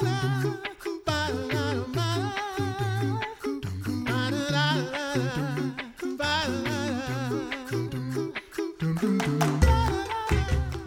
You're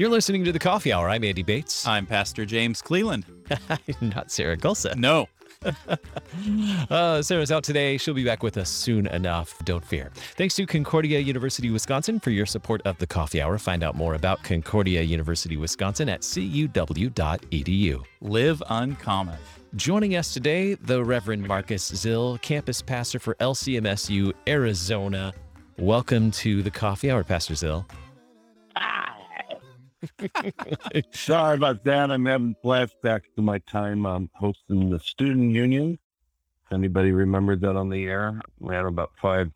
listening to the Coffee Hour. I'm Andy Bates. I'm Pastor James Cleland. Not Sarah Gulseth. No. uh, Sarah's out today. She'll be back with us soon enough. Don't fear. Thanks to Concordia University Wisconsin for your support of the Coffee Hour. Find out more about Concordia University Wisconsin at cuw.edu. Live uncommon. Joining us today, the Reverend Marcus Zill, campus pastor for LCMSU Arizona. Welcome to the Coffee Hour, Pastor Zill. Sorry about that. I'm having flashbacks to my time um, hosting the student union. If anybody remembers that on the air, we had about five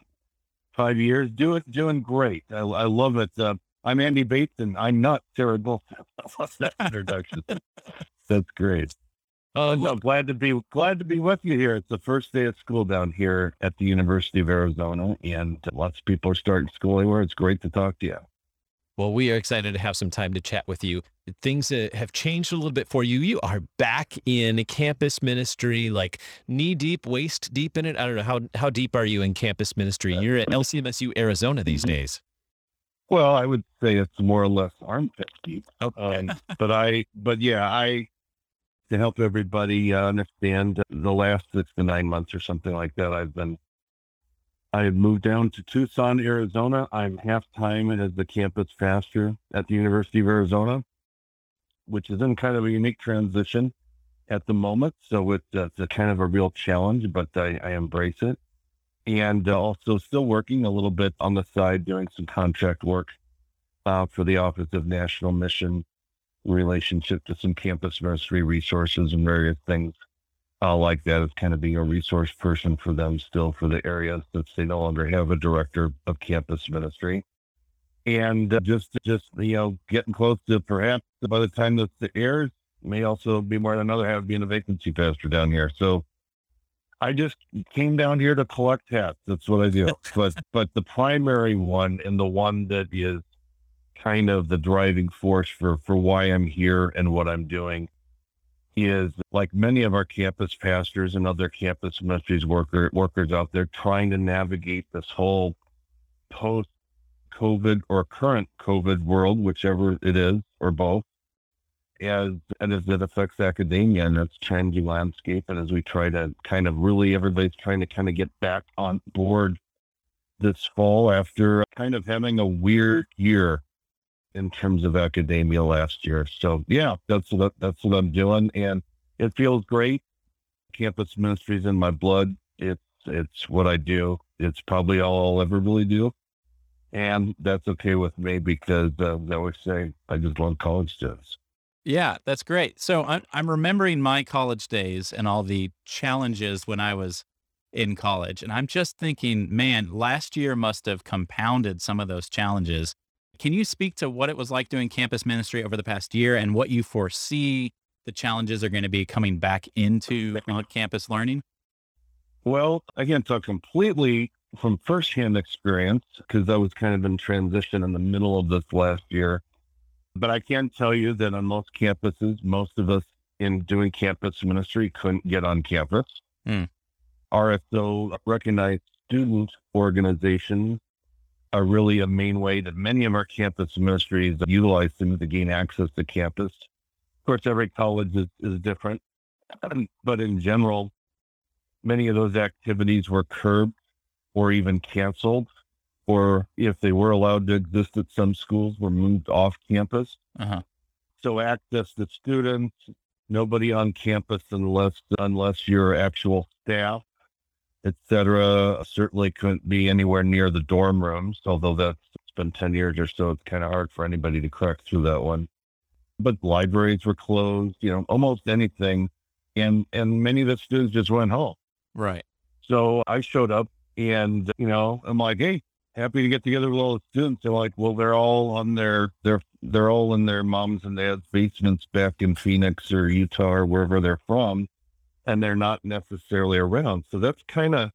five years. Do it, doing great. I, I love it. Uh, I'm Andy Bates, and I'm not Sarah Wilson. that introduction. That's great. Oh, no, glad to be glad to be with you here. It's the first day of school down here at the University of Arizona, and lots of people are starting school anywhere. It's great to talk to you. Well, we are excited to have some time to chat with you. Things uh, have changed a little bit for you. You are back in campus ministry, like knee deep, waist deep in it. I don't know how how deep are you in campus ministry? You're at LCMSU Arizona these mm-hmm. days. Well, I would say it's more or less armpit deep. Okay. Um, but I, but yeah, I to help everybody uh, understand the last six to nine months or something like that. I've been I have moved down to Tucson, Arizona. I'm half time as the campus pastor at the University of Arizona, which is in kind of a unique transition at the moment. So it, it's a kind of a real challenge, but I, I embrace it. And uh, also still working a little bit on the side, doing some contract work uh, for the Office of National Mission relationship to some campus ministry resources and various things uh, like that as kind of being a resource person for them still for the area since they no longer have a director of campus ministry. And uh, just, just, you know, getting close to perhaps by the time this the airs, may also be more than another half being a vacancy pastor down here. So I just came down here to collect hats. That's what I do. but, but the primary one and the one that is kind of the driving force for, for why I'm here and what I'm doing is like many of our campus pastors and other campus ministries worker, workers out there trying to navigate this whole post COVID or current COVID world, whichever it is, or both, as and as it affects academia and its changing landscape. And as we try to kind of really everybody's trying to kind of get back on board this fall after kind of having a weird year in terms of academia last year. So yeah, that's what that's what I'm doing, and it feels great. Campus ministry is in my blood. It's it's what I do. It's probably all I'll ever really do, and that's okay with me because uh, I always say I just love college students. Yeah, that's great. So I'm I'm remembering my college days and all the challenges when I was in college, and I'm just thinking, man, last year must have compounded some of those challenges can you speak to what it was like doing campus ministry over the past year and what you foresee the challenges are going to be coming back into campus learning? Well, I can't talk completely from firsthand experience because I was kind of in transition in the middle of this last year. But I can tell you that on most campuses, most of us in doing campus ministry couldn't get on campus. Mm. RSO recognized student organizations are really a main way that many of our campus ministries utilize them to gain access to campus. Of course, every college is, is different, but in general, many of those activities were curbed or even canceled, or if they were allowed to exist at some schools, were moved off campus. Uh-huh. So access to students, nobody on campus unless unless your actual staff etc. Certainly couldn't be anywhere near the dorm rooms, although that's it's been 10 years or so. It's kind of hard for anybody to crack through that one. But libraries were closed, you know, almost anything. And, and many of the students just went home. Right. So I showed up and, you know, I'm like, hey, happy to get together with all the students. They're like, well, they're all on their, they're, they're all in their moms and dads' basements back in Phoenix or Utah or wherever they're from and they're not necessarily around. So that's kind of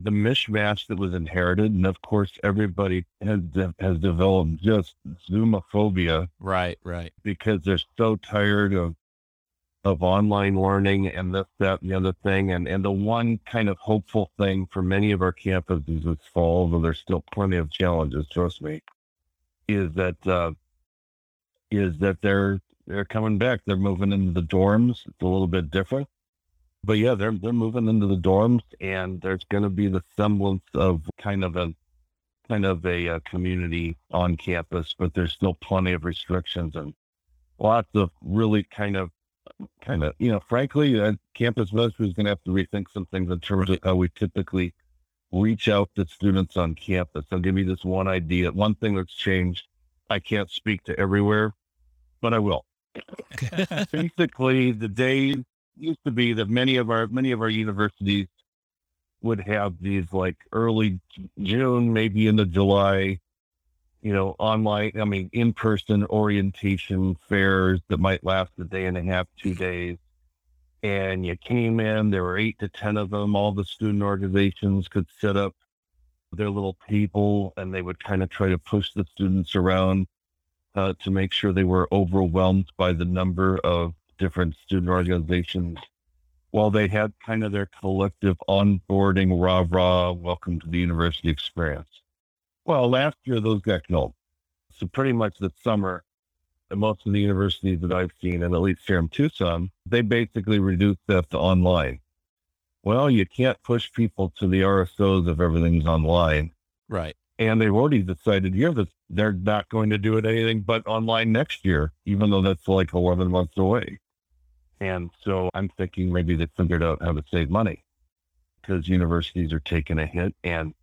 the mishmash that was inherited. And of course, everybody has, has developed just zoomophobia. Right, right. Because they're so tired of of online learning and this, that, and the other thing. And, and the one kind of hopeful thing for many of our campuses this fall, though there's still plenty of challenges, trust me, is that, uh, is that they're, they're coming back. They're moving into the dorms. It's a little bit different, but yeah, they're, they're moving into the dorms and there's going to be the semblance of kind of a, kind of a, a uh, community on campus, but there's still plenty of restrictions and lots of really kind of kind of, you know, frankly, uh, campus ministry is going to have to rethink some things in terms of how we typically reach out to students on campus. I'll give you this one idea. One thing that's changed. I can't speak to everywhere, but I will. Basically, the day used to be that many of our many of our universities would have these like early June, maybe into July, you know, online, I mean, in person orientation fairs that might last a day and a half, two days. And you came in, there were eight to 10 of them. All the student organizations could set up their little table and they would kind of try to push the students around uh, to make sure they were overwhelmed by the number of different student organizations while they had kind of their collective onboarding rah rah welcome to the university experience. Well, last year those got killed. So pretty much this summer, and most of the universities that I've seen, and at least here in Tucson, they basically reduced that to online. Well, you can't push people to the RSOs if everything's online. Right. And they've already decided here that they're not going to do it anything but online next year, even though that's like 11 months away. And so I'm thinking maybe they figured out how to save money because universities are taking a hit and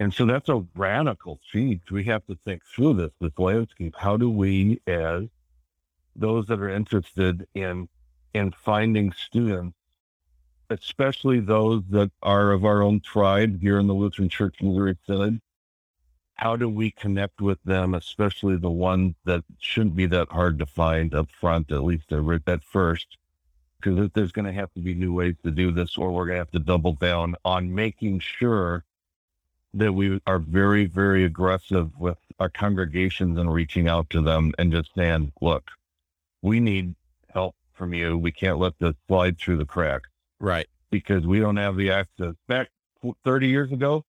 and so that's a radical change. We have to think through this, this landscape. How do we, as those that are interested in in finding students, especially those that are of our own tribe here in the Lutheran Church Missouri Synod, how do we connect with them, especially the ones that shouldn't be that hard to find up front, at least at first? Because there's going to have to be new ways to do this, or we're going to have to double down on making sure that we are very, very aggressive with our congregations and reaching out to them and just saying, look, we need help from you. We can't let this slide through the cracks. Right. Because we don't have the access. Back 30 years ago,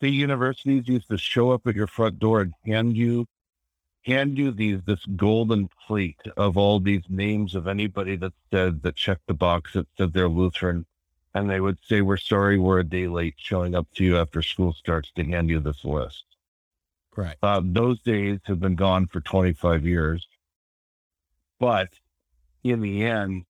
the universities used to show up at your front door and hand you hand you these this golden plate of all these names of anybody that said that checked the box that said they're Lutheran and they would say, We're sorry we're a day late showing up to you after school starts to hand you this list. Right. Uh, those days have been gone for 25 years. But in the end,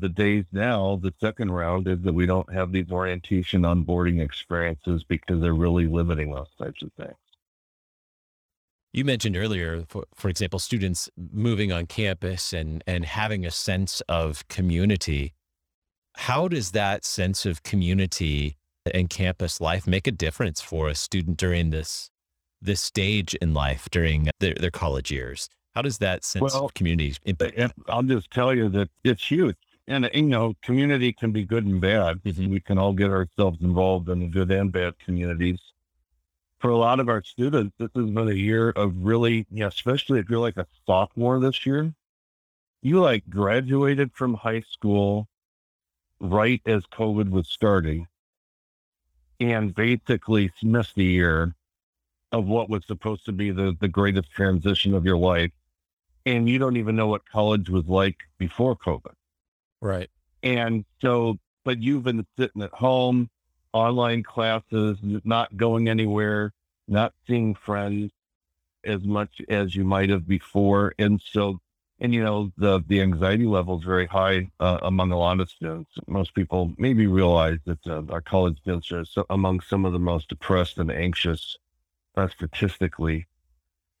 the days now, the second round is that we don't have these orientation onboarding experiences because they're really limiting those types of things. You mentioned earlier, for, for example, students moving on campus and, and having a sense of community. How does that sense of community and campus life make a difference for a student during this this stage in life during their, their college years? How does that sense well, of community impact? I'll just tell you that it's huge. And, you know, community can be good and bad. Mm-hmm. We can all get ourselves involved in the good and bad communities. For a lot of our students, this has been a year of really, you know, especially if you're like a sophomore this year, you like graduated from high school right as COVID was starting and basically missed the year of what was supposed to be the, the greatest transition of your life. And you don't even know what college was like before COVID. Right. And so, but you've been sitting at home, online classes, not going anywhere, not seeing friends as much as you might have before. And so and you know the the anxiety level is very high uh, among a lot of students. Most people maybe realize that uh, our college students are so, among some of the most depressed and anxious, uh, statistically,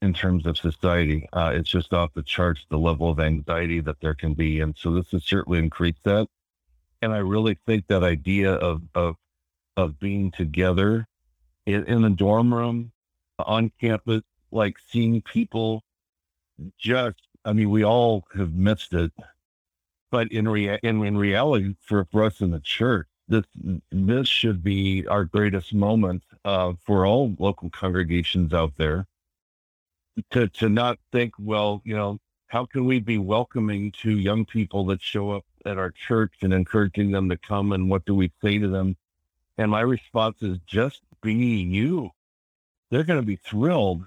in terms of society. Uh, it's just off the charts the level of anxiety that there can be, and so this has certainly increased that. And I really think that idea of of of being together in, in the dorm room, on campus, like seeing people just I mean, we all have missed it, but in rea- in, in reality, for, for us in the church, this this should be our greatest moment uh, for all local congregations out there. To to not think, well, you know, how can we be welcoming to young people that show up at our church and encouraging them to come and what do we say to them? And my response is just be you. They're going to be thrilled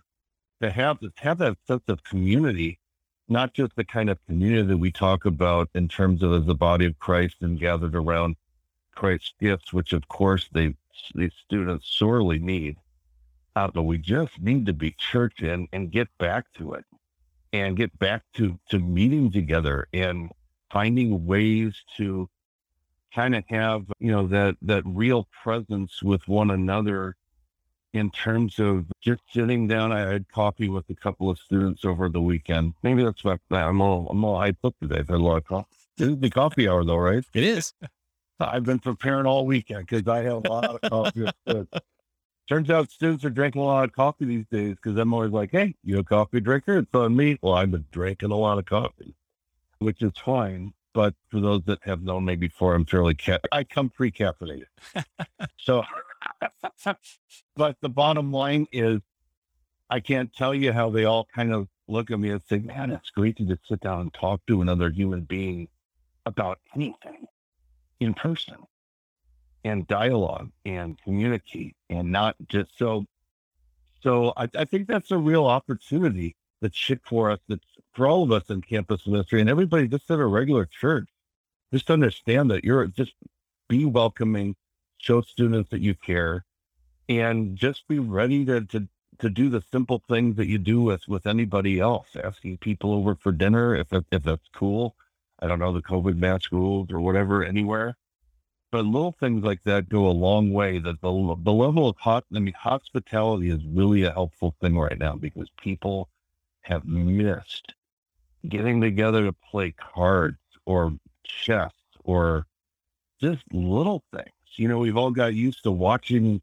to have to have that sense of community, not just the kind of community that we talk about in terms of as the body of Christ and gathered around Christ's gifts, which of course they these students sorely need. Uh, but we just need to be church and, and get back to it and get back to, to meeting together and finding ways to kind of have, you know, that, that real presence with one another in terms of just sitting down. I had coffee with a couple of students over the weekend. Maybe that's what I'm all, I'm all hyped up today. I've had a lot of coffee. This is the coffee hour though, right? It is. I've been preparing all weekend because I have a lot of coffee. Turns out students are drinking a lot of coffee these days because I'm always like, hey, you a coffee drinker? It's on me. Well, I've been drinking a lot of coffee, which is fine. But for those that have known me before, I'm fairly ca- I come pre caffeinated. so, but the bottom line is, I can't tell you how they all kind of look at me and say, man, it's great to just sit down and talk to another human being about anything in person and dialogue and communicate and not just so so I, I think that's a real opportunity that's shit for us that's for all of us in campus ministry and everybody just at a regular church. Just understand that you're just be welcoming show students that you care and just be ready to to to do the simple things that you do with with anybody else. Asking people over for dinner if if that's cool. I don't know the covid mask rules or whatever anywhere but little things like that go a long way. That the the level of hot, I mean, hospitality is really a helpful thing right now because people have missed getting together to play cards or chess or just little things. You know, we've all got used to watching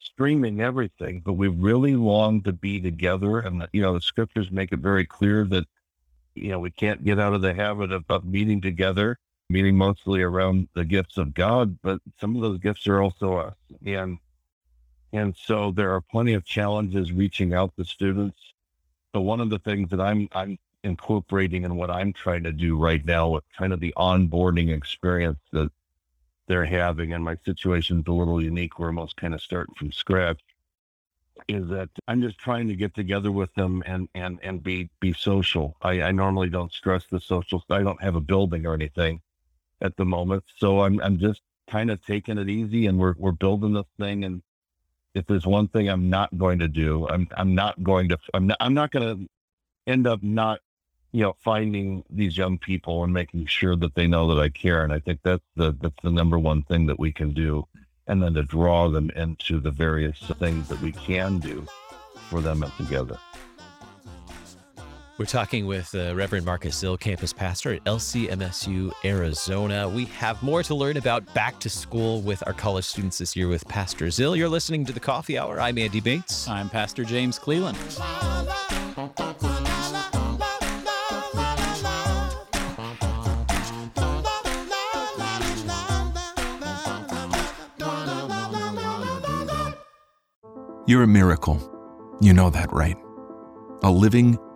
streaming everything, but we really long to be together. And you know, the scriptures make it very clear that you know we can't get out of the habit of, of meeting together meeting mostly around the gifts of God, but some of those gifts are also us. And and so there are plenty of challenges reaching out to students. But one of the things that I'm I'm incorporating in what I'm trying to do right now with kind of the onboarding experience that they're having, and my situation's a little unique where I'm almost kind of starting from scratch, is that I'm just trying to get together with them and and and be be social. I, I normally don't stress the social. I don't have a building or anything, at the moment. So I'm I'm just kind of taking it easy and we're we're building this thing and if there's one thing I'm not going to do, I'm I'm not going to I'm not I'm not going to end up not you know finding these young people and making sure that they know that I care and I think that's the that's the number one thing that we can do and then to draw them into the various things that we can do for them together. We're talking with uh, Reverend Marcus Zill, campus pastor at LCMSU Arizona. We have more to learn about back to school with our college students this year with Pastor Zill. You're listening to the Coffee Hour. I'm Andy Bates. I'm Pastor James Cleland. You're a miracle. You know that, right? A living,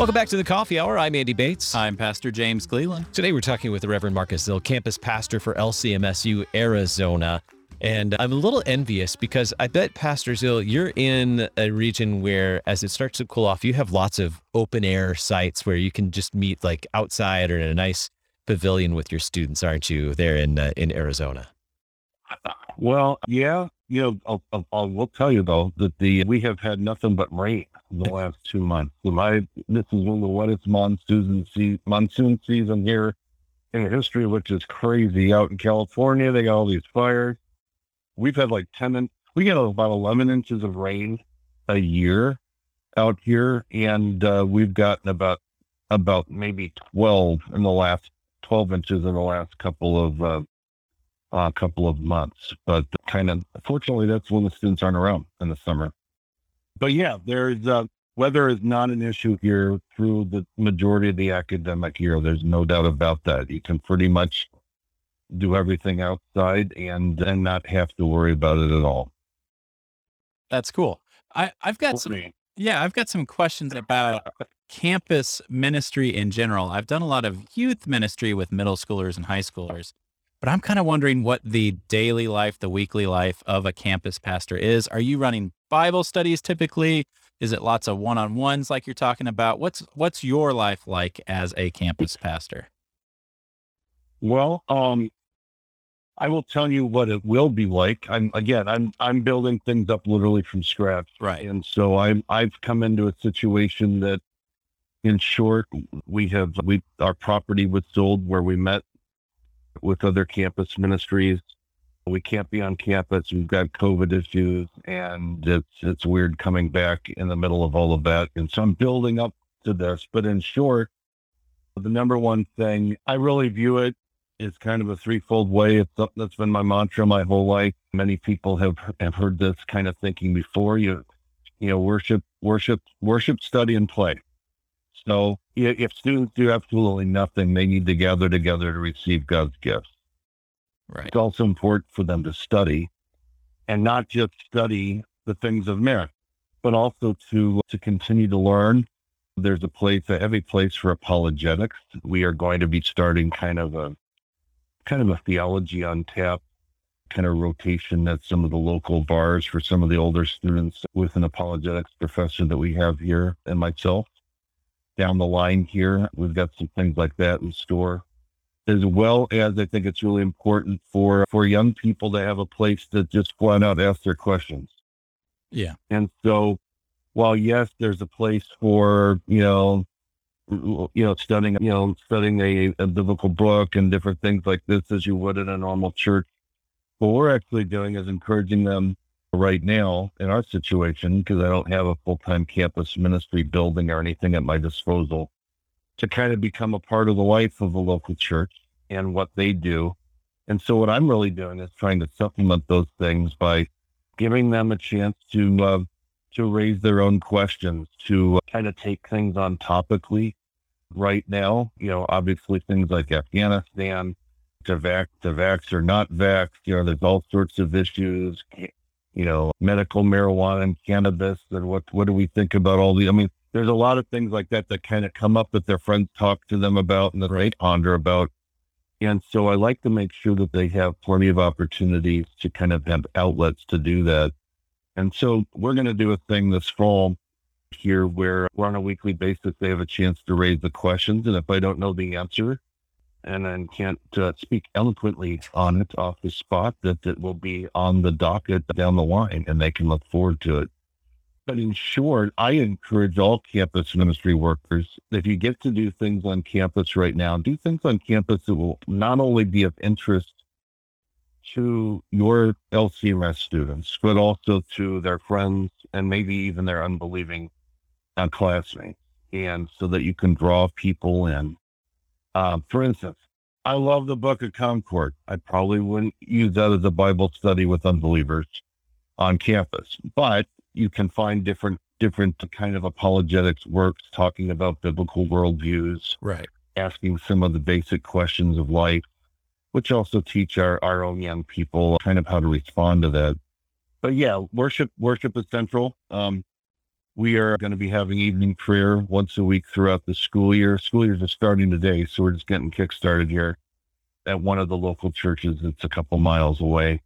Welcome back to the Coffee Hour. I'm Andy Bates. I'm Pastor James Cleland. Today we're talking with the Reverend Marcus Zill, campus pastor for LCMSU Arizona. And I'm a little envious because I bet, Pastor Zill, you're in a region where, as it starts to cool off, you have lots of open air sites where you can just meet like outside or in a nice pavilion with your students, aren't you, there in uh, in Arizona? Well, yeah, you know, I'll, I'll, I will tell you though that the we have had nothing but rain the last two months. So my this is one of the wettest monsoon season, monsoon season here in history, which is crazy. Out in California, they got all these fires. We've had like ten, we get about eleven inches of rain a year, out here, and uh, we've gotten about about maybe 12 in the last 12 inches in the last couple of uh, uh, couple of months. But kind of, fortunately, that's when the students aren't around in the summer. But yeah, there's uh, weather is not an issue here through the majority of the academic year. There's no doubt about that. You can pretty much do everything outside and then not have to worry about it at all. That's cool. I, I've got some, yeah, I've got some questions about campus ministry in general. I've done a lot of youth ministry with middle schoolers and high schoolers, but I'm kind of wondering what the daily life, the weekly life of a campus pastor is. Are you running Bible studies typically? Is it lots of one-on-ones like you're talking about? What's what's your life like as a campus pastor? Well, um, I will tell you what it will be like. I'm again, I'm I'm building things up literally from scratch. Right. And so I'm I've come into a situation that in short, we have we our property was sold where we met with other campus ministries. We can't be on campus. We've got COVID issues, and it's it's weird coming back in the middle of all of that. And so I'm building up to this. But in short, the number one thing I really view it is kind of a threefold way. It's something that's been my mantra my whole life. Many people have have heard this kind of thinking before. You you know, worship, worship, worship, study, and play. So if students do absolutely nothing, they need to gather together to receive God's gifts. Right. It's also important for them to study and not just study the things of merit, but also to to continue to learn. There's a place, a heavy place for apologetics. We are going to be starting kind of a kind of a theology on tap kind of rotation at some of the local bars for some of the older students with an apologetics professor that we have here and myself down the line here. We've got some things like that in store, as well as I think it's really important for for young people to have a place to just flat out and ask their questions. Yeah. And so, while yes, there's a place for you know, you know, studying you know, studying a, a biblical book and different things like this as you would in a normal church. What we're actually doing is encouraging them right now in our situation, because I don't have a full time campus ministry building or anything at my disposal, to kind of become a part of the life of the local church and what they do. And so, what I'm really doing is trying to supplement those things by giving them a chance to uh, to raise their own questions, to uh, kind of take things on topically. Right now, you know, obviously things like Afghanistan, to vax, to vax or not vax, you know, there's all sorts of issues you know, medical marijuana and cannabis and what what do we think about all the I mean, there's a lot of things like that that kind of come up that their friends talk to them about and that they ponder about. And so I like to make sure that they have plenty of opportunities to kind of have outlets to do that. And so we're going to do a thing this fall here where we're on a weekly basis. They have a chance to raise the questions. And if I don't know the answer, and then can't uh, speak eloquently on it off the spot, that it will be on the docket down the line and they can look forward to it. But in short, I encourage all campus ministry workers, if you get to do things on campus right now, do things on campus that will not only be of interest to your LCMS students, but also to their friends and maybe even their unbelieving uh, classmates. And so that you can draw people in um, for instance, I love the Book of Concord. I probably wouldn't use that as a Bible study with unbelievers on campus, but you can find different different kind of apologetics works talking about biblical worldviews, right? Asking some of the basic questions of life, which also teach our, our own young people kind of how to respond to that. But yeah, worship worship is central. Um, we are going to be having evening prayer once a week throughout the school year. School years are starting today, so we're just getting kick-started here at one of the local churches that's a couple miles away.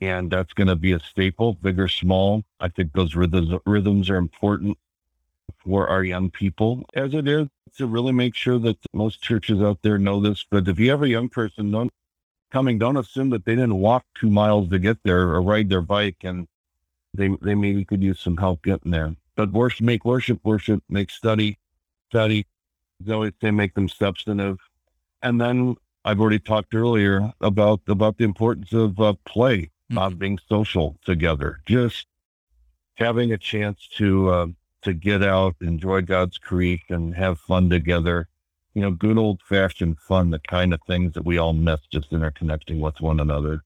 And that's going to be a staple, big or small. I think those rhythms, rhythms are important for our young people, as it is to really make sure that most churches out there know this. But if you have a young person don't, coming, don't assume that they didn't walk two miles to get there or ride their bike and they, they maybe could use some help getting there but worship, make worship, worship, make study, study. They always say make them substantive. And then I've already talked earlier about about the importance of uh, play, mm-hmm. being social together, just having a chance to uh, to get out, enjoy God's Creek, and have fun together. You know, good old fashioned fun, the kind of things that we all miss just interconnecting with one another.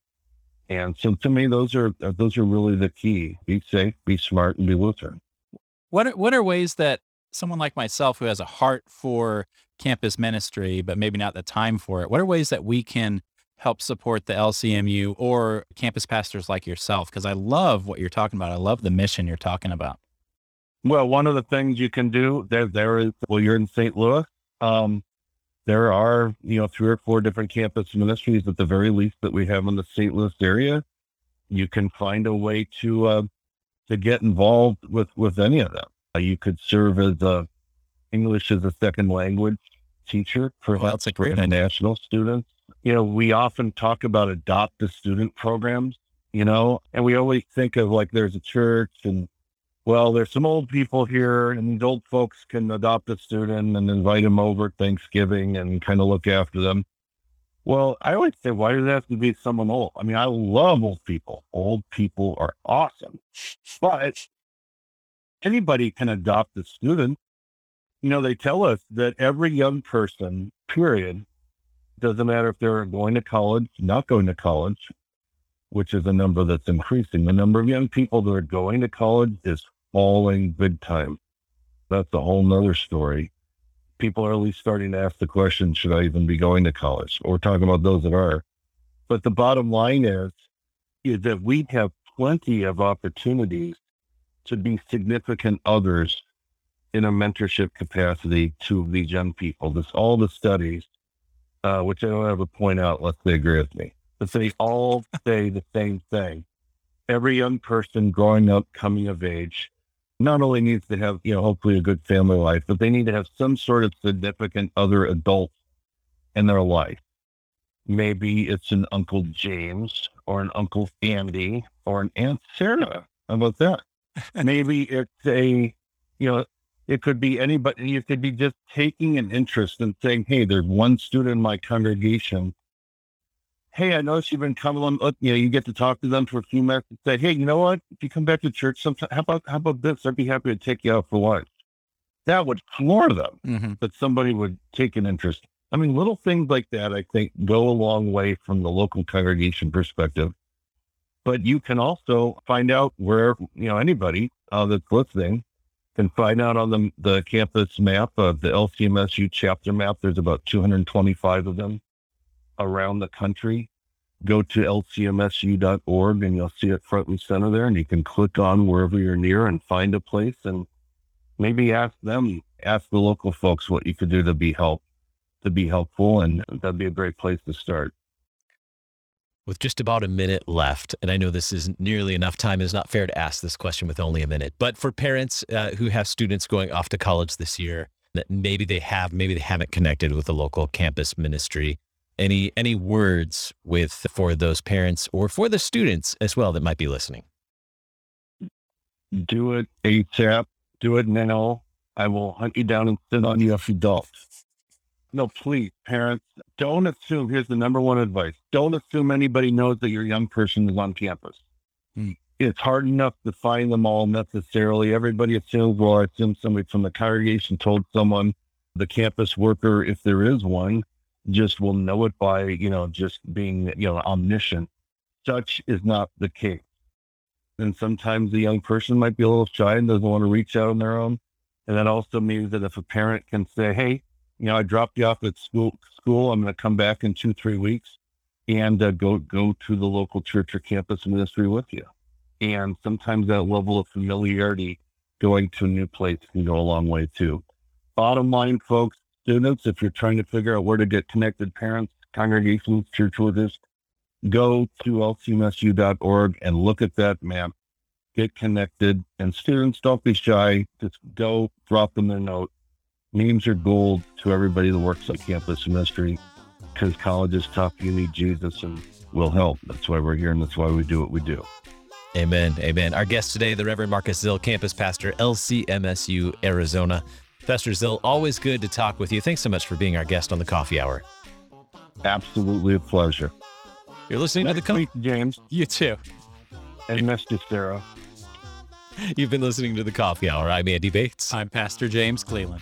And so to me, those are those are really the key. Be safe, be smart, and be Lutheran. What are, what are ways that someone like myself who has a heart for campus ministry, but maybe not the time for it, what are ways that we can help support the LCMU or campus pastors like yourself? Because I love what you're talking about. I love the mission you're talking about. Well, one of the things you can do there, there is, well, you're in St. Louis. Um, there are, you know, three or four different campus ministries at the very least that we have in the St. Louis area. You can find a way to uh, to get involved with with any of them. Uh, you could serve as a English as a second language teacher, for well, that's a great international students. You know, we often talk about adopt a student programs. You know, and we always think of like there's a church and well, there's some old people here, and these old folks can adopt a student and invite them over Thanksgiving and kind of look after them. Well, I always say, why does it have to be someone old? I mean, I love old people. Old people are awesome, but anybody can adopt a student. You know, they tell us that every young person, period, doesn't matter if they're going to college, not going to college, which is a number that's increasing. The number of young people that are going to college is falling big time. That's a whole nother story. People are at least starting to ask the question, should I even be going to college? Or talking about those that are. But the bottom line is, is that we have plenty of opportunities to be significant others in a mentorship capacity to these young people. This all the studies, uh, which I don't have to point out unless they agree with me, but they all say the same thing. Every young person growing up, coming of age, not only needs to have, you know, hopefully a good family life, but they need to have some sort of significant other adult in their life. Maybe it's an Uncle James or an Uncle Andy or an Aunt Sarah. How about that? Maybe it's a, you know, it could be anybody. You could be just taking an interest in saying, hey, there's one student in my congregation hey, I noticed you've been coming on. You know, you get to talk to them for a few minutes and say, hey, you know what? If you come back to church sometime, how about how about this? I'd be happy to take you out for lunch. That would floor them mm-hmm. that somebody would take an interest. I mean, little things like that, I think, go a long way from the local congregation perspective. But you can also find out where, you know, anybody uh, that's listening can find out on the, the campus map, of the LCMSU chapter map. There's about 225 of them around the country, go to lcmsu.org and you'll see it front and center there. And you can click on wherever you're near and find a place and maybe ask them, ask the local folks what you could do to be help, to be helpful. And that'd be a great place to start. With just about a minute left, and I know this isn't nearly enough time, it's not fair to ask this question with only a minute, but for parents uh, who have students going off to college this year, that maybe they have, maybe they haven't connected with a local campus ministry, any any words with for those parents or for the students as well that might be listening? Do it ASAP. Do it now. I will hunt you down and sit on you if you don't. No, please, parents, don't assume. Here's the number one advice: don't assume anybody knows that your young person is on campus. Hmm. It's hard enough to find them all necessarily. Everybody assumes, well, I assume somebody from the congregation told someone, the campus worker, if there is one, just will know it by, you know, just being, you know, omniscient. Such is not the case. And sometimes the young person might be a little shy and doesn't want to reach out on their own. And that also means that if a parent can say, Hey, you know, I dropped you off at school, school, I'm going to come back in two, three weeks and uh, go, go to the local church or campus ministry with you. And sometimes that level of familiarity going to a new place can go a long way too. Bottom line, folks, students, if you're trying to figure out where to get connected parents, congregations, church leaders, go to lcmsu.org and look at that map, get connected. And students, don't be shy. Just go drop them a note. Names are gold to everybody that works on campus ministry because college is tough. You need Jesus and we'll help. That's why we're here and that's why we do what we do. Amen. Amen. Our guest today, the Reverend Marcus Zill, campus pastor, LCMSU, Arizona. Pastor Zill, always good to talk with you. Thanks so much for being our guest on the coffee hour. Absolutely a pleasure. You're listening Next to the week, James. You too. And Mr. Sarah. You've been listening to the Coffee Hour. I'm Andy Bates. I'm Pastor James Cleland.